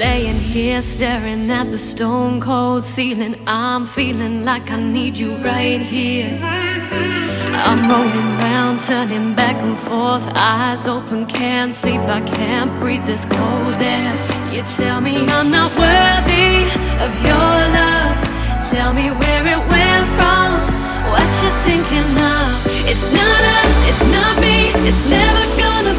Laying here staring at the stone cold ceiling. I'm feeling like I need you right here. I'm rolling round, turning back and forth. Eyes open, can't sleep, I can't breathe this cold air. You tell me I'm not worthy of your love. Tell me where it went wrong, what you thinking of. It's not us, it's not me, it's never gonna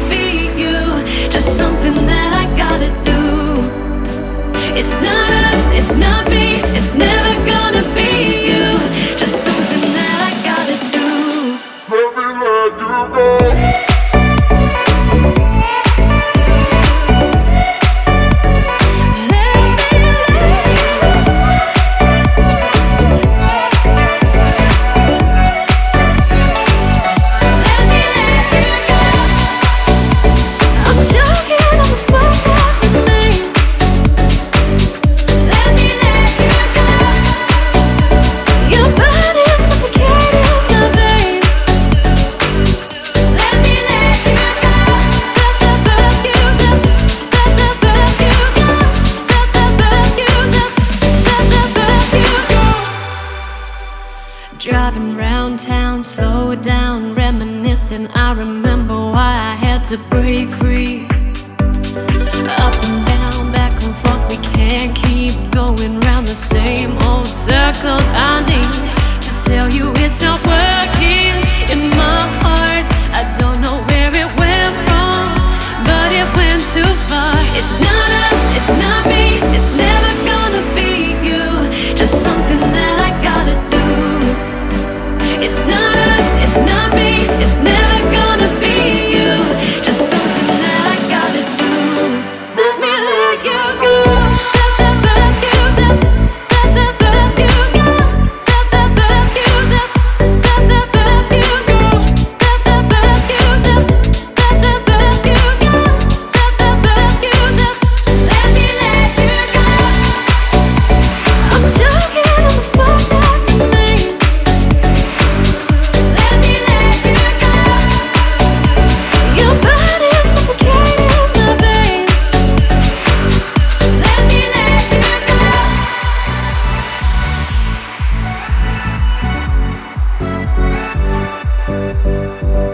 Driving round town, slow down, reminiscing. I remember why I had to break free. Up and down, back and forth, we can't keep going round the same old circles. I need to tell you it's not working in my heart. I don't know where it went wrong, but it went too far. It's not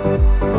Let